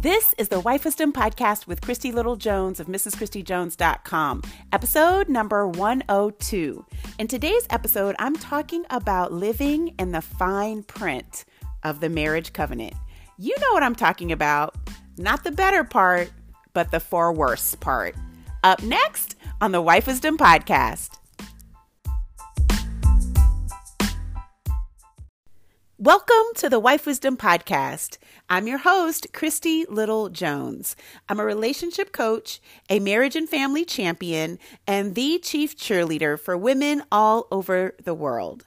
This is the Wife Wisdom Podcast with Christy Little Jones of MrsChristyJones.com, episode number 102. In today's episode, I'm talking about living in the fine print of the marriage covenant. You know what I'm talking about. Not the better part, but the for worse part. Up next on the Wife Wisdom Podcast. Welcome to the Wife Wisdom Podcast. I'm your host, Christy Little Jones. I'm a relationship coach, a marriage and family champion, and the chief cheerleader for women all over the world.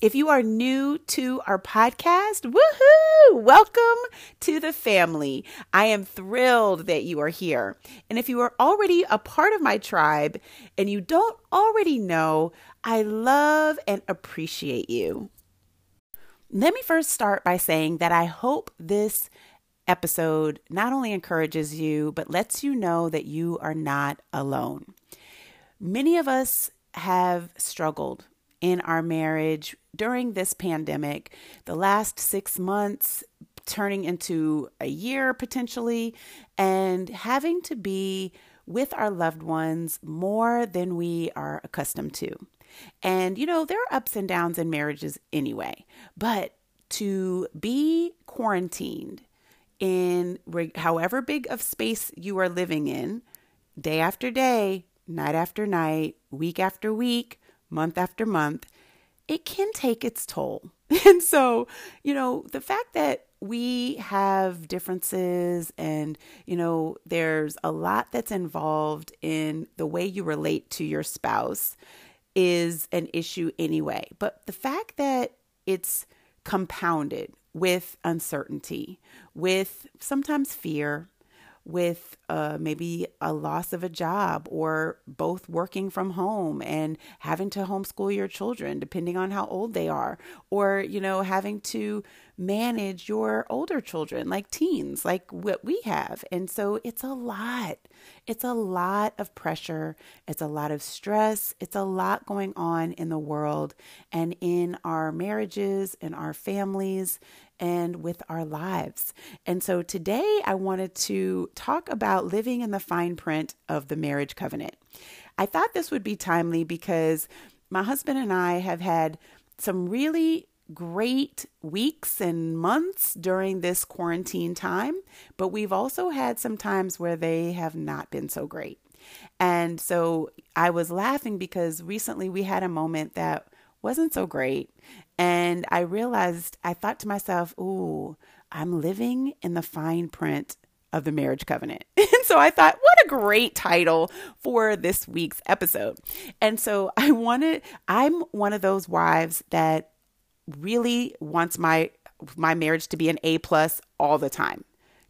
If you are new to our podcast, woohoo! Welcome to the family. I am thrilled that you are here. And if you are already a part of my tribe and you don't already know, I love and appreciate you. Let me first start by saying that I hope this episode not only encourages you, but lets you know that you are not alone. Many of us have struggled in our marriage during this pandemic, the last six months turning into a year potentially, and having to be with our loved ones more than we are accustomed to. And, you know, there are ups and downs in marriages anyway, but to be quarantined in however big of space you are living in, day after day, night after night, week after week, month after month, it can take its toll. And so, you know, the fact that we have differences and, you know, there's a lot that's involved in the way you relate to your spouse is an issue anyway. But the fact that it's compounded with uncertainty, with sometimes fear, with uh, maybe a loss of a job or both working from home and having to homeschool your children depending on how old they are or you know having to manage your older children like teens like what we have and so it's a lot it's a lot of pressure it's a lot of stress it's a lot going on in the world and in our marriages and our families and with our lives. And so today I wanted to talk about living in the fine print of the marriage covenant. I thought this would be timely because my husband and I have had some really great weeks and months during this quarantine time, but we've also had some times where they have not been so great. And so I was laughing because recently we had a moment that wasn't so great. And I realized, I thought to myself, ooh, I'm living in the fine print of the marriage covenant. And so I thought, what a great title for this week's episode. And so I wanted, I'm one of those wives that really wants my my marriage to be an A plus all the time.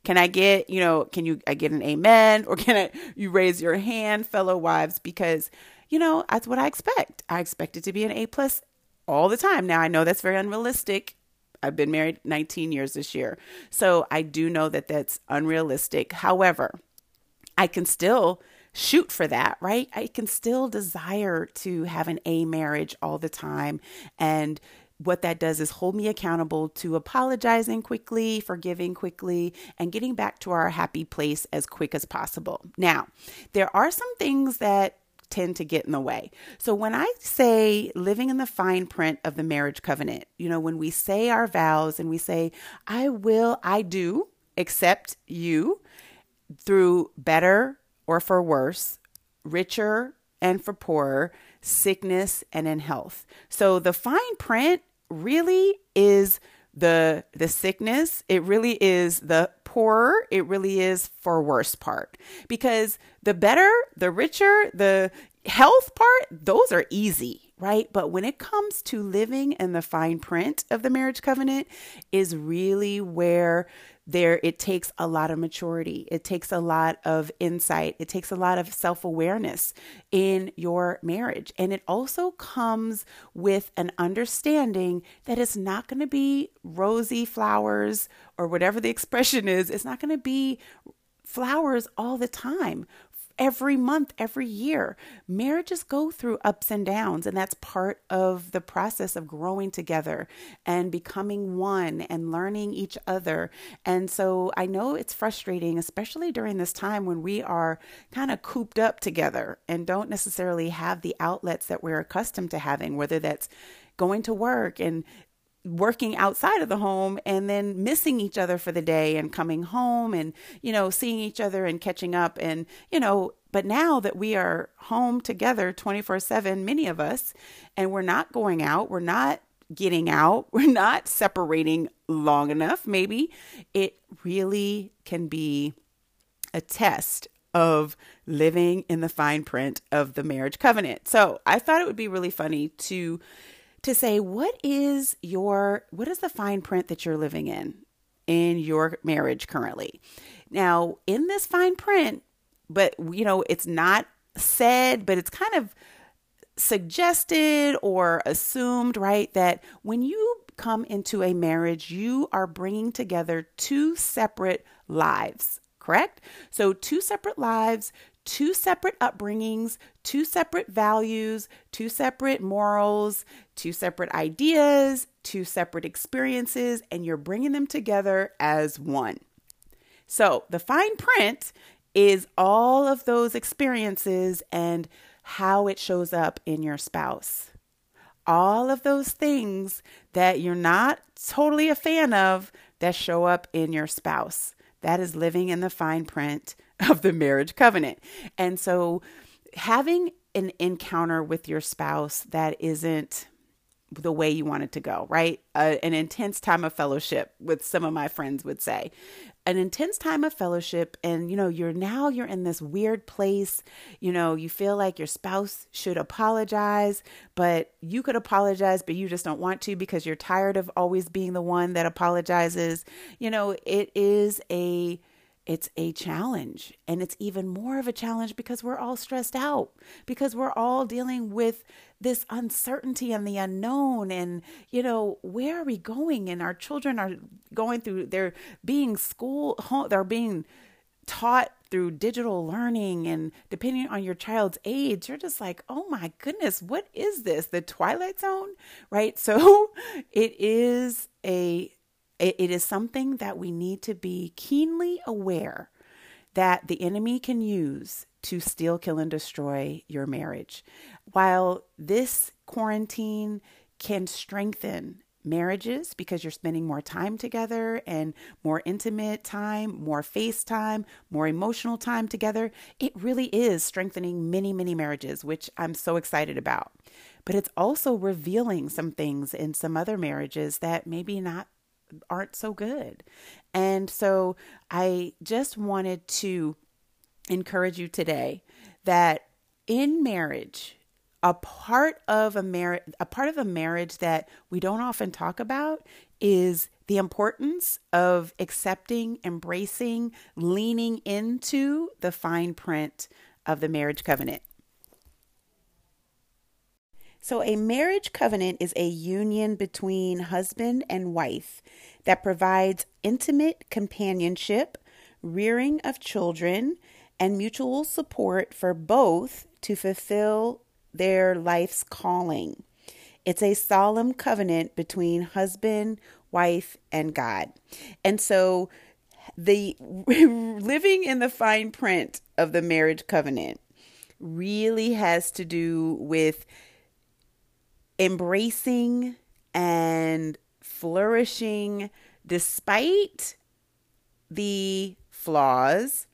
Can I get, you know, can you I get an amen or can I you raise your hand, fellow wives? Because, you know, that's what I expect. I expect it to be an A plus all the time. Now I know that's very unrealistic. I've been married 19 years this year. So I do know that that's unrealistic. However, I can still shoot for that, right? I can still desire to have an A marriage all the time and what that does is hold me accountable to apologizing quickly, forgiving quickly, and getting back to our happy place as quick as possible. Now, there are some things that tend to get in the way. So when I say living in the fine print of the marriage covenant, you know, when we say our vows and we say, I will, I do accept you through better or for worse, richer and for poorer, sickness and in health. So the fine print really is the the sickness. It really is the poorer it really is for worse part. Because the better the richer the health part those are easy right? But when it comes to living in the fine print of the marriage covenant is really where there it takes a lot of maturity. It takes a lot of insight. It takes a lot of self-awareness in your marriage. And it also comes with an understanding that it's not going to be rosy flowers or whatever the expression is. It's not going to be flowers all the time every month, every year. Marriages go through ups and downs, and that's part of the process of growing together and becoming one and learning each other. And so I know it's frustrating, especially during this time when we are kind of cooped up together and don't necessarily have the outlets that we're accustomed to having, whether that's going to work and working outside of the home and then missing each other for the day and coming home and you know seeing each other and catching up and you know but now that we are home together 24/7 many of us and we're not going out we're not getting out we're not separating long enough maybe it really can be a test of living in the fine print of the marriage covenant. So, I thought it would be really funny to to say what is your what is the fine print that you're living in in your marriage currently. Now, in this fine print, but you know, it's not said, but it's kind of suggested or assumed, right? That when you come into a marriage, you are bringing together two separate lives, correct? So, two separate lives, two separate upbringings, two separate values, two separate morals, two separate ideas, two separate experiences, and you're bringing them together as one. So, the fine print is all of those experiences and how it shows up in your spouse. All of those things that you're not totally a fan of that show up in your spouse. That is living in the fine print of the marriage covenant. And so having an encounter with your spouse that isn't the way you want it to go, right? Uh, an intense time of fellowship, with some of my friends would say. An intense time of fellowship, and you know, you're now you're in this weird place. You know, you feel like your spouse should apologize, but you could apologize, but you just don't want to because you're tired of always being the one that apologizes. You know, it is a it's a challenge. And it's even more of a challenge because we're all stressed out, because we're all dealing with this uncertainty and the unknown. And, you know, where are we going? And our children are going through, they're being school, they're being taught through digital learning and depending on your child's age you're just like oh my goodness what is this the twilight zone right so it is a it is something that we need to be keenly aware that the enemy can use to steal, kill, and destroy your marriage. While this quarantine can strengthen marriages because you're spending more time together and more intimate time, more face time, more emotional time together, it really is strengthening many, many marriages, which I'm so excited about. But it's also revealing some things in some other marriages that maybe not aren't so good. And so I just wanted to encourage you today that in marriage, a part of a marriage a part of a marriage that we don't often talk about is the importance of accepting, embracing, leaning into the fine print of the marriage covenant. So, a marriage covenant is a union between husband and wife that provides intimate companionship, rearing of children, and mutual support for both to fulfill their life's calling. It's a solemn covenant between husband, wife, and God. And so, the living in the fine print of the marriage covenant really has to do with embracing and flourishing despite the flaws,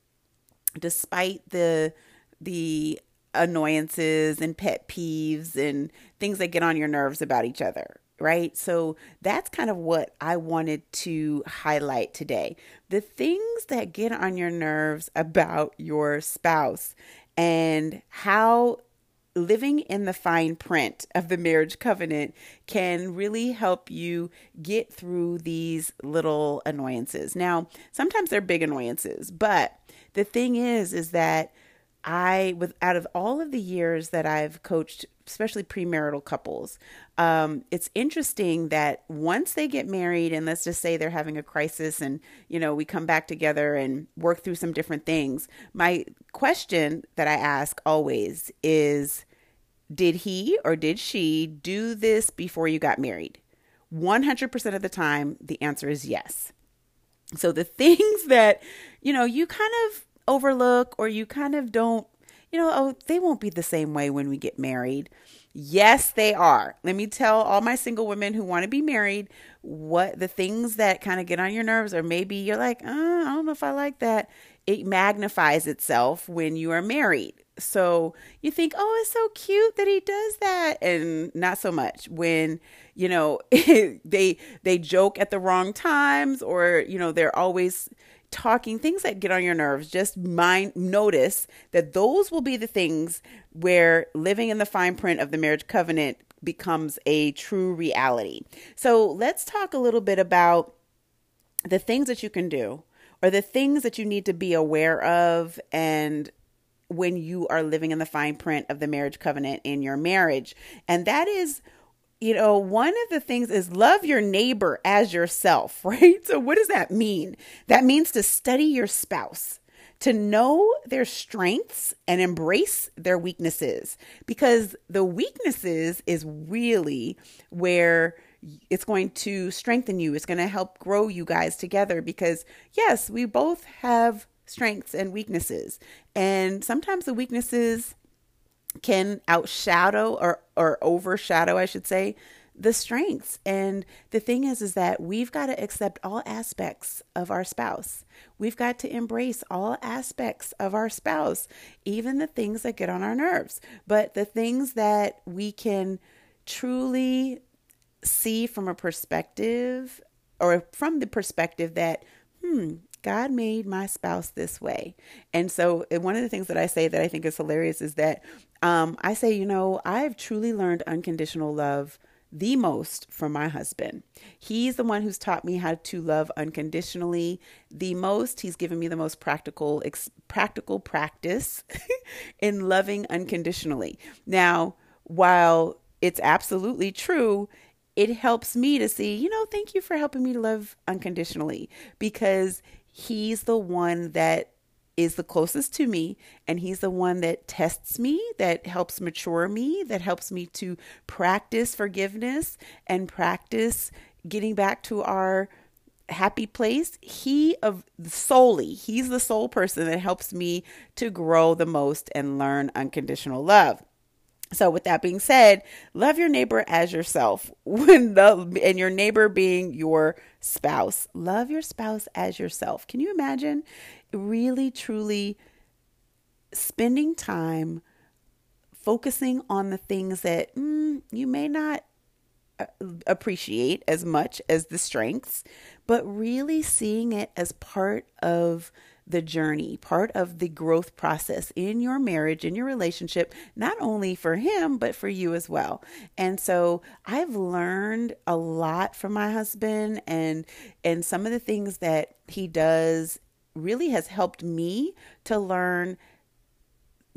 despite the the annoyances and pet peeves and things that get on your nerves about each other, right? So that's kind of what I wanted to highlight today. The things that get on your nerves about your spouse and how living in the fine print of the marriage covenant can really help you get through these little annoyances. Now, sometimes they're big annoyances, but the thing is, is that I, with out of all of the years that I've coached, especially premarital couples, um, it's interesting that once they get married, and let's just say they're having a crisis, and you know we come back together and work through some different things. My question that I ask always is, did he or did she do this before you got married? 100% of the time, the answer is yes. So the things that, you know, you kind of overlook or you kind of don't, you know, oh, they won't be the same way when we get married. Yes, they are. Let me tell all my single women who want to be married what the things that kind of get on your nerves, or maybe you're like, oh, I don't know if I like that. It magnifies itself when you are married. So you think, oh, it's so cute that he does that, and not so much when you know they they joke at the wrong times, or you know they're always talking things that get on your nerves just mind notice that those will be the things where living in the fine print of the marriage covenant becomes a true reality. So let's talk a little bit about the things that you can do or the things that you need to be aware of and when you are living in the fine print of the marriage covenant in your marriage. And that is you know, one of the things is love your neighbor as yourself, right? So, what does that mean? That means to study your spouse, to know their strengths and embrace their weaknesses, because the weaknesses is really where it's going to strengthen you. It's going to help grow you guys together because, yes, we both have strengths and weaknesses. And sometimes the weaknesses can outshadow or or overshadow, I should say, the strengths. And the thing is is that we've got to accept all aspects of our spouse. We've got to embrace all aspects of our spouse, even the things that get on our nerves. But the things that we can truly see from a perspective or from the perspective that hmm, God made my spouse this way. And so, one of the things that I say that I think is hilarious is that um, I say, you know, I've truly learned unconditional love the most from my husband. He's the one who's taught me how to love unconditionally the most. He's given me the most practical ex- practical practice in loving unconditionally. Now, while it's absolutely true, it helps me to see, you know, thank you for helping me to love unconditionally because he's the one that is the closest to me and he's the one that tests me that helps mature me that helps me to practice forgiveness and practice getting back to our happy place. He of solely he's the sole person that helps me to grow the most and learn unconditional love so, with that being said, love your neighbor as yourself. When the and your neighbor being your spouse, love your spouse as yourself. Can you imagine really, truly spending time focusing on the things that mm, you may not uh, appreciate as much as the strengths, but really seeing it as part of the journey, part of the growth process in your marriage, in your relationship, not only for him, but for you as well. And so I've learned a lot from my husband and and some of the things that he does really has helped me to learn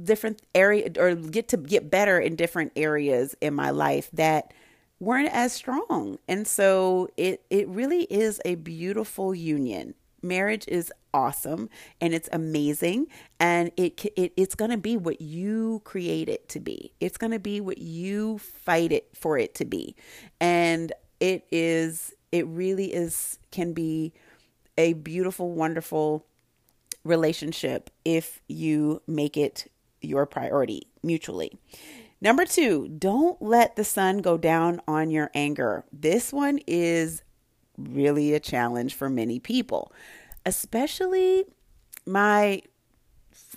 different area or get to get better in different areas in my life that weren't as strong. And so it it really is a beautiful union marriage is awesome and it's amazing and it, it it's going to be what you create it to be. It's going to be what you fight it for it to be. And it is it really is can be a beautiful wonderful relationship if you make it your priority mutually. Number two, don't let the sun go down on your anger. This one is really a challenge for many people, especially my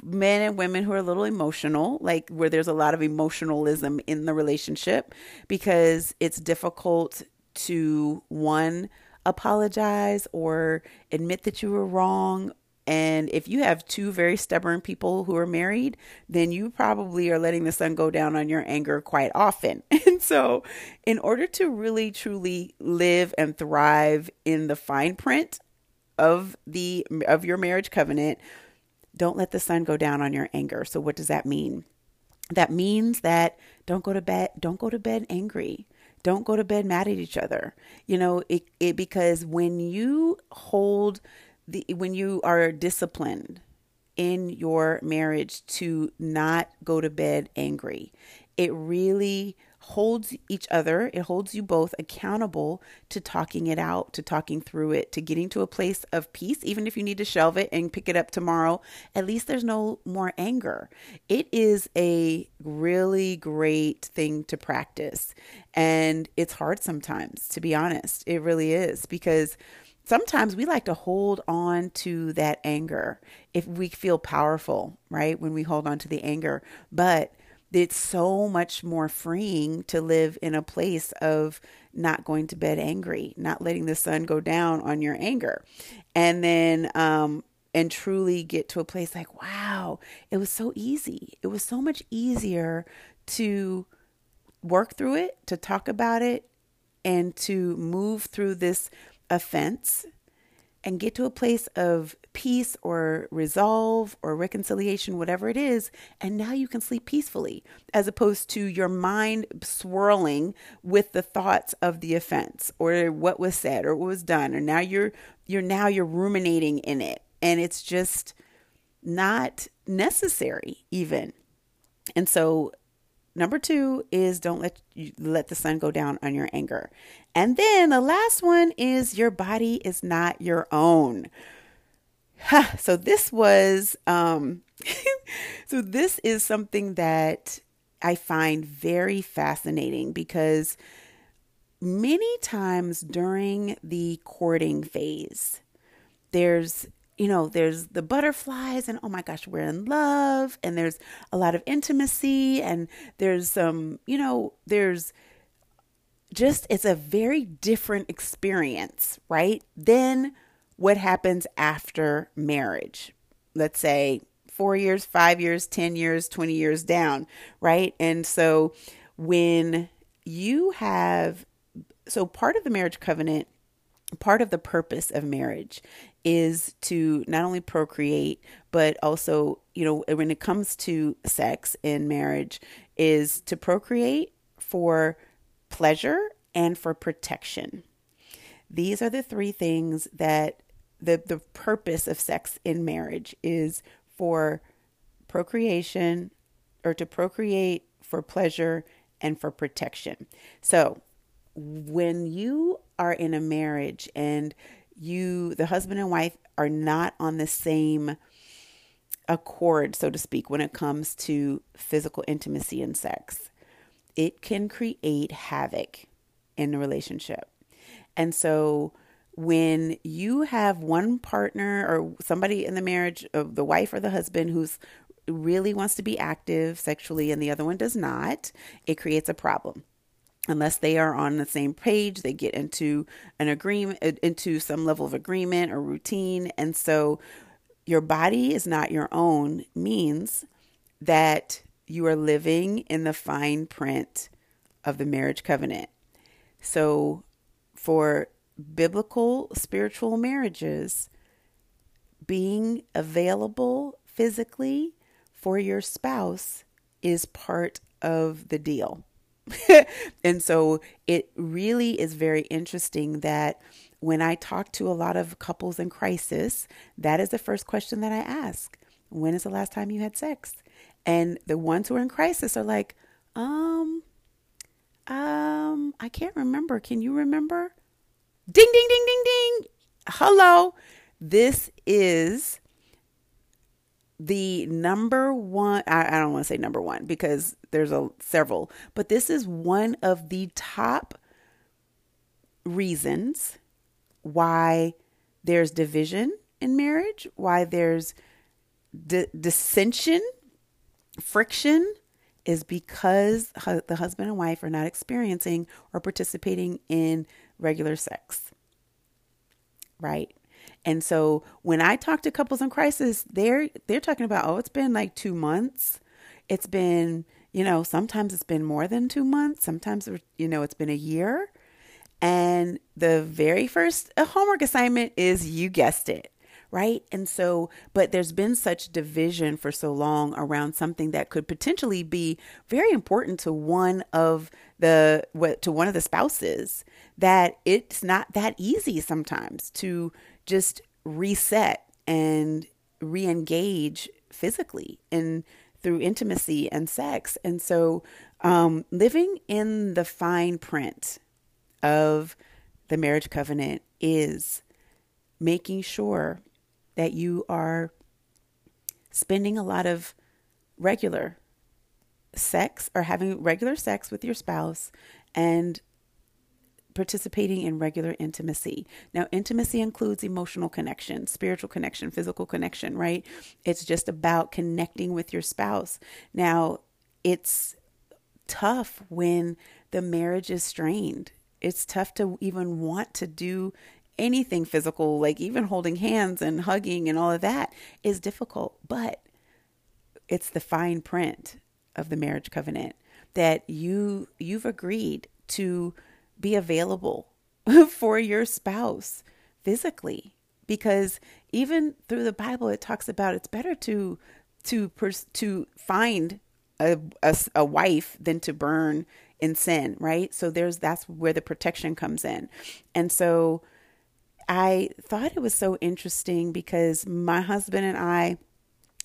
men and women who are a little emotional, like where there's a lot of emotionalism in the relationship because it's difficult to one apologize or admit that you were wrong And if you have two very stubborn people who are married, then you probably are letting the sun go down on your anger quite often. And so, in order to really truly live and thrive in the fine print of the of your marriage covenant, don't let the sun go down on your anger. So what does that mean? That means that don't go to bed don't go to bed angry. Don't go to bed mad at each other. You know, it, it because when you hold the when you are disciplined in your marriage to not go to bed angry, it really holds each other, it holds you both accountable to talking it out, to talking through it, to getting to a place of peace. Even if you need to shelve it and pick it up tomorrow, at least there's no more anger. It is a really great thing to practice. And it's hard sometimes, to be honest. It really is because sometimes we like to hold on to that anger if we feel powerful, right? When we hold on to the anger. But it's so much more freeing to live in a place of not going to bed angry, not letting the sun go down on your anger. And then, um, and truly get to a place like, wow, it was so easy. It was so much easier to work through it, to talk about it, and to move through this offense and get to a place of peace or resolve or reconciliation, whatever it is, and now you can sleep peacefully, as opposed to your mind swirling with the thoughts of the offense or what was said or what was done, or now you're you're now you're ruminating in it, and it's just not necessary even. And so number two is don't let you let the sun go down on your anger. And then the last one is your body is not your own. so this was um so this is something that I find very fascinating because many times during the courting phase there's you know, there's the butterflies and oh my gosh, we're in love and there's a lot of intimacy and there's some, you know, there's just it's a very different experience, right? Then what happens after marriage. Let's say 4 years, 5 years, 10 years, 20 years down, right? And so when you have so part of the marriage covenant part of the purpose of marriage is to not only procreate but also you know when it comes to sex in marriage is to procreate for pleasure and for protection. These are the three things that the the purpose of sex in marriage is for procreation or to procreate for pleasure and for protection. So when you are in a marriage and you, the husband and wife, are not on the same accord, so to speak, when it comes to physical intimacy and sex, it can create havoc in the relationship. And so, when you have one partner or somebody in the marriage, of the wife or the husband, who's really wants to be active sexually and the other one does not, it creates a problem unless they are on the same page they get into an agreement uh, into some level of agreement or routine. And so your body is not your own means that you are living in the fine print of the marriage covenant. So for biblical spiritual marriages being available physically for your spouse is part of the deal and so it really is very interesting that when I talk to a lot of couples in crisis, that is the first question that I ask. When is the last time you had sex? And the ones who are in crisis are like, um, um, I can't remember. Can you remember? Ding, ding, ding, ding, ding. Hello. This is the number one I, I don't want to say number one because there's a several but this is one of the top reasons why there's division in marriage why there's d- dissension friction is because hu- the husband and wife are not experiencing or participating in regular sex right And so when I talk to couples in crisis, they're they're talking about, oh, it's been like two months. It's been, you know, sometimes it's been more than two months. Sometimes, you know, it's been a year. And the very first homework assignment is you guessed it, right? And so, but there's been such division for so long around something that could potentially be very important to one of the what to one of the spouses that it's not that easy sometimes to just reset and re-engage physically and through intimacy and sex. And so, um, living in the fine print of the marriage covenant is making sure that you are spending a lot of regular sex or having regular sex with your spouse and participating in regular intimacy. Now, intimacy includes emotional connection, spiritual connection, physical connection, right? It's just about connecting with your spouse. Now, it's tough when the marriage is strained. It's tough to even want to do anything physical, like even holding hands and hugging and all of that is difficult. But it's the fine print of the marriage covenant that you you've agreed to be available for your spouse physically because even through the bible it talks about it's better to to pers- to find a, a, a wife than to burn in sin right so there's that's where the protection comes in and so i thought it was so interesting because my husband and i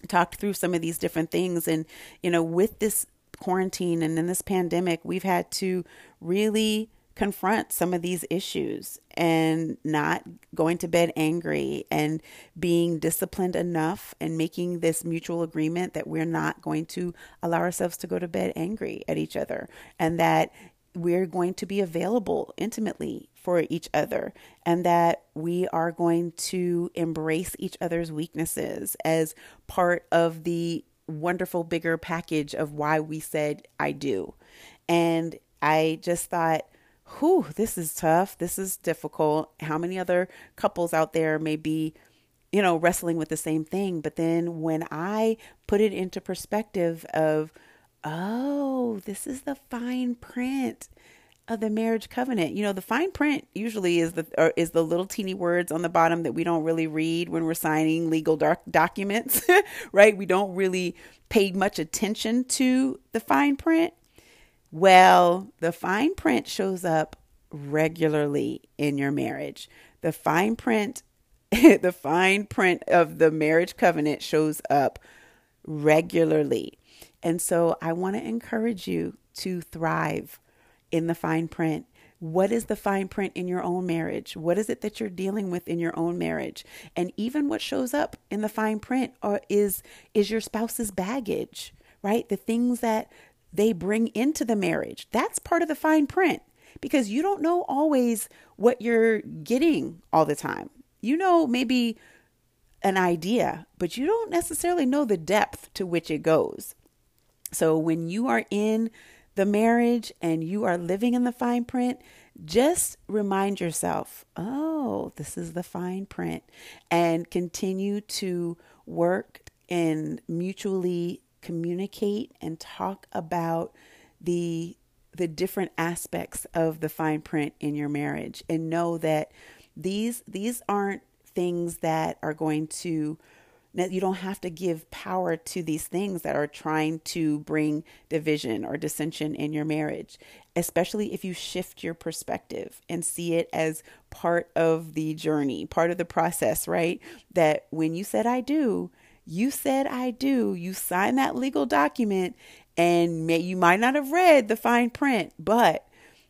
talked through some of these different things. And you know with this quarantine and in this pandemic we've had to really confront some of these issues and not going to bed angry and being disciplined enough and making this mutual agreement that we're not going to allow ourselves to go to bed angry at each other. And that we're going to be available intimately for each other and that we are going to embrace each other's weaknesses as part of the wonderful bigger package of why we said I do. And I just thought whew, this is tough. This is difficult. How many other couples out there may be, you know, wrestling with the same thing? But then when I put it into perspective of, oh, this is the fine print of the marriage covenant. You know, the fine print usually is the is the little teeny words on the bottom that we don't really read when we're signing legal doc- documents, right? We don't really pay much attention to the fine print. Well, the fine print shows up regularly in your marriage. The fine print the fine print of the marriage covenant shows up regularly. And so I want to encourage you to thrive in the fine print. What is the fine print in your own marriage? What is it that you're dealing with in your own marriage? And even what shows up in the fine print are, is is your spouse's baggage, right? The things that they bring into the marriage. That's part of the fine print because you don't know always what you're getting all the time. You know, maybe an idea, but you don't necessarily know the depth to which it goes. So when you are in the marriage and you are living in the fine print, just remind yourself, oh, this is the fine print, and continue to work and mutually communicate and talk about the the different aspects of the fine print in your marriage and know that these these aren't things that are going to you don't have to give power to these things that are trying to bring division or dissension in your marriage, especially if you shift your perspective and see it as part of the journey, part of the process, right? That when you said I do, you said I do. You signed that legal document and may, you might not have read the fine print, but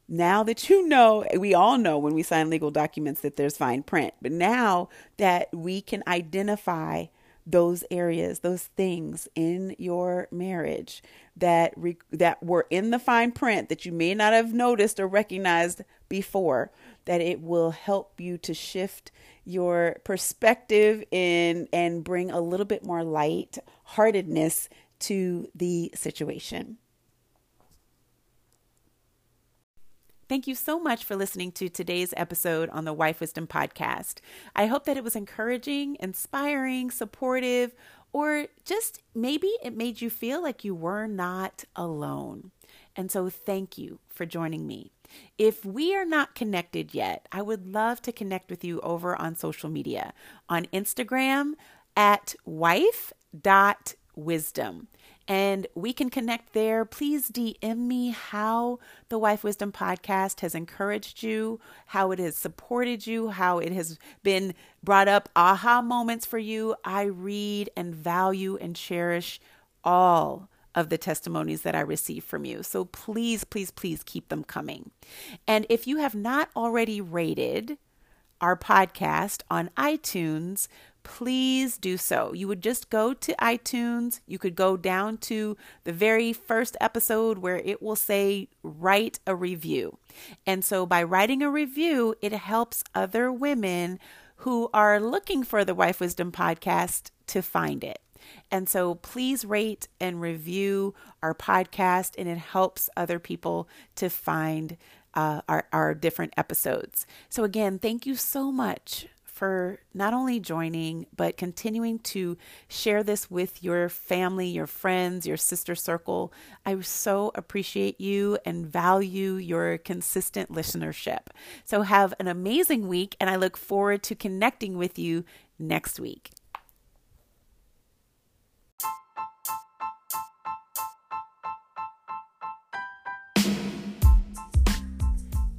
now that you know, we all know when we sign legal documents that there's fine print, but now that we can identify those areas, those things in your marriage that re- that were in the fine print that you may not have noticed or recognized before, that it will help you to shift your perspective in and bring a little bit more light heartedness to the situation. Thank you so much for listening to today's episode on the Wife Wisdom Podcast. I hope that it was encouraging, inspiring, supportive, or just maybe it made you feel like you were not alone. And so, thank you for joining me. If we are not connected yet, I would love to connect with you over on social media on Instagram at wife.wisdom and we can connect there. Please DM me how the Wife Wisdom podcast has encouraged you, how it has supported you, how it has been brought up aha moments for you. I read and value and cherish all of the testimonies that I receive from you. So please, please, please keep them coming. And if you have not already rated our podcast on iTunes, please do so. You would just go to iTunes. You could go down to the very first episode where it will say write a review. And so by writing a review, it helps other women who are looking for the Wife Wisdom podcast to find it. And so please rate and review our podcast, and it helps other people to find uh, our, our different episodes. So, again, thank you so much for not only joining, but continuing to share this with your family, your friends, your sister circle. I so appreciate you and value your consistent listenership. So, have an amazing week, and I look forward to connecting with you next week.